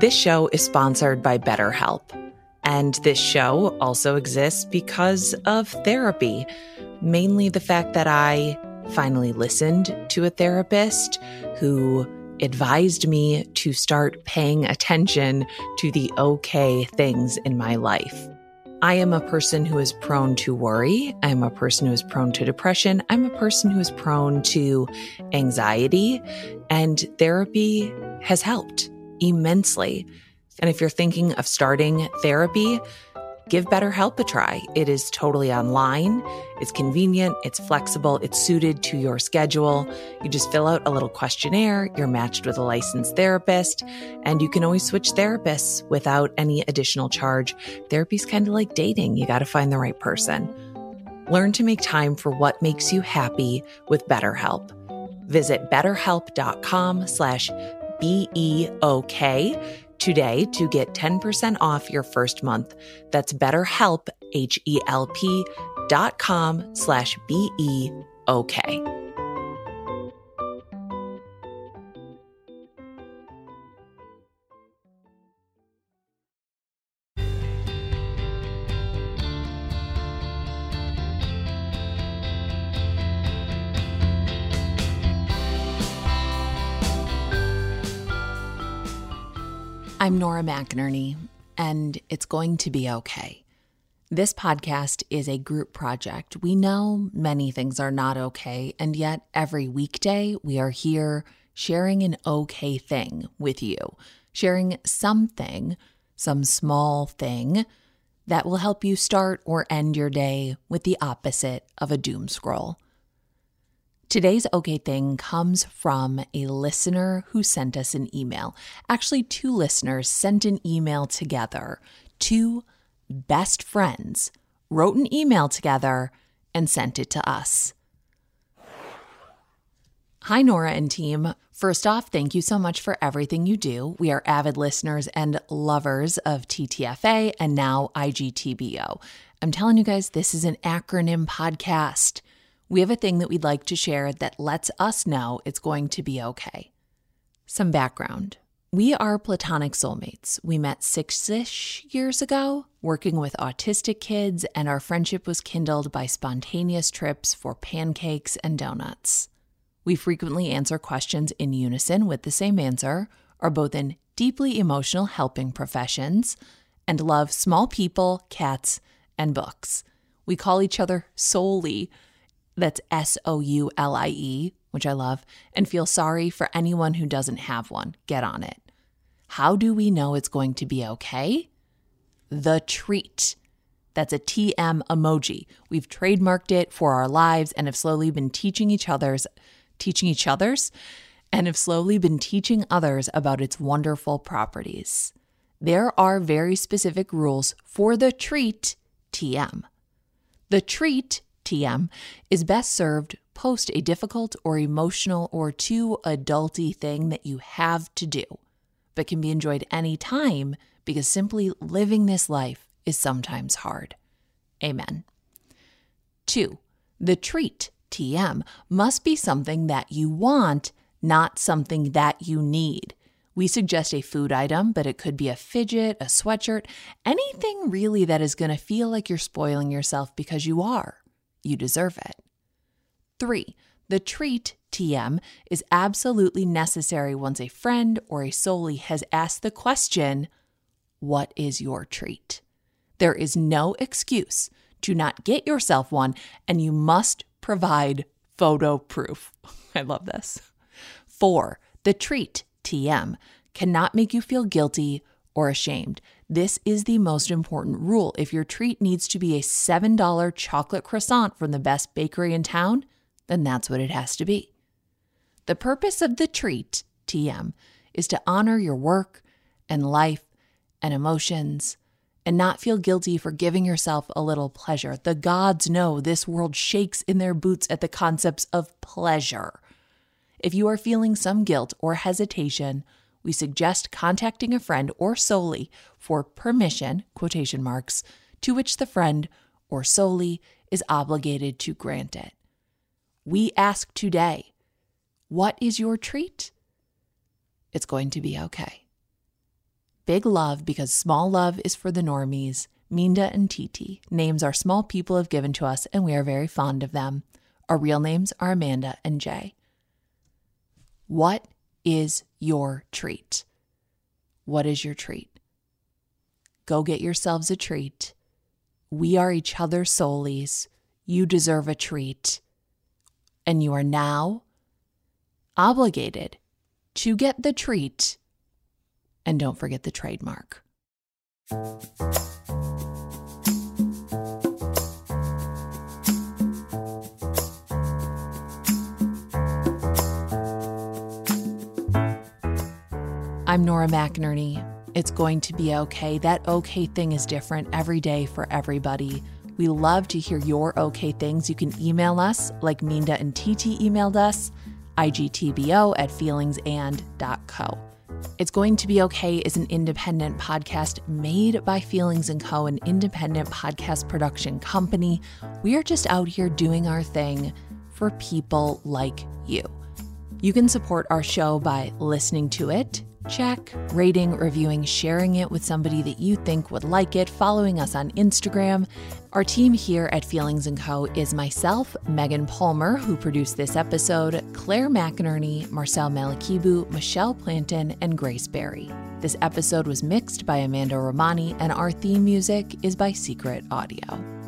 This show is sponsored by BetterHelp. And this show also exists because of therapy, mainly the fact that I finally listened to a therapist who advised me to start paying attention to the okay things in my life. I am a person who is prone to worry. I'm a person who is prone to depression. I'm a person who is prone to anxiety and therapy has helped immensely. And if you're thinking of starting therapy, give BetterHelp a try. It is totally online. It's convenient. It's flexible. It's suited to your schedule. You just fill out a little questionnaire. You're matched with a licensed therapist and you can always switch therapists without any additional charge. Therapy's kind of like dating. You got to find the right person. Learn to make time for what makes you happy with BetterHelp. Visit betterhelp.com slash B-E-O-K today to get 10% off your first month. That's betterhelp, H-E-L-P dot com slash B-E-O-K. I'm Nora McInerny, and it's going to be okay. This podcast is a group project. We know many things are not okay, and yet every weekday we are here sharing an okay thing with you, sharing something, some small thing that will help you start or end your day with the opposite of a doom scroll. Today's okay thing comes from a listener who sent us an email. Actually, two listeners sent an email together. Two best friends wrote an email together and sent it to us. Hi, Nora and team. First off, thank you so much for everything you do. We are avid listeners and lovers of TTFA and now IGTBO. I'm telling you guys, this is an acronym podcast we have a thing that we'd like to share that lets us know it's going to be okay. Some background. We are platonic soulmates. We met six ish years ago, working with autistic kids, and our friendship was kindled by spontaneous trips for pancakes and donuts. We frequently answer questions in unison with the same answer, are both in deeply emotional helping professions, and love small people, cats, and books. We call each other Soulie that's S O U L I E, which I love, and feel sorry for anyone who doesn't have one. Get on it. How do we know it's going to be okay? The treat. That's a TM emoji. We've trademarked it for our lives and have slowly been teaching each other's teaching each other's and have slowly been teaching others about its wonderful properties. There are very specific rules for the treat TM. The treat TM, is best served post a difficult or emotional or too adulty thing that you have to do, but can be enjoyed any time because simply living this life is sometimes hard. Amen. Two, the treat, TM, must be something that you want, not something that you need. We suggest a food item, but it could be a fidget, a sweatshirt, anything really that is going to feel like you're spoiling yourself because you are you deserve it. Three, the treat, TM, is absolutely necessary once a friend or a soulie has asked the question, What is your treat? There is no excuse to not get yourself one, and you must provide photo proof. I love this. Four, the treat, TM, cannot make you feel guilty or ashamed. This is the most important rule. If your treat needs to be a $7 chocolate croissant from the best bakery in town, then that's what it has to be. The purpose of the treat, TM, is to honor your work and life and emotions and not feel guilty for giving yourself a little pleasure. The gods know this world shakes in their boots at the concepts of pleasure. If you are feeling some guilt or hesitation, we suggest contacting a friend or soulie for permission, quotation marks, to which the friend or soulie is obligated to grant it. We ask today, what is your treat? It's going to be okay. Big love because small love is for the normies. Minda and Titi, names our small people have given to us, and we are very fond of them. Our real names are Amanda and Jay. What is your treat? What is your treat? Go get yourselves a treat. We are each other's soulies. You deserve a treat. And you are now obligated to get the treat. And don't forget the trademark. I'm Nora McInerny. It's going to be okay. That okay thing is different every day for everybody. We love to hear your okay things. You can email us like Minda and TT emailed us, igtbo at feelingsand.co. It's Going to Be Okay is an independent podcast made by Feelings & Co., an independent podcast production company. We are just out here doing our thing for people like you. You can support our show by listening to it, check, rating, reviewing, sharing it with somebody that you think would like it, following us on Instagram. Our team here at Feelings & Co. is myself, Megan Palmer, who produced this episode, Claire McInerny, Marcel Malekebu, Michelle Plantan, and Grace Berry. This episode was mixed by Amanda Romani, and our theme music is by Secret Audio.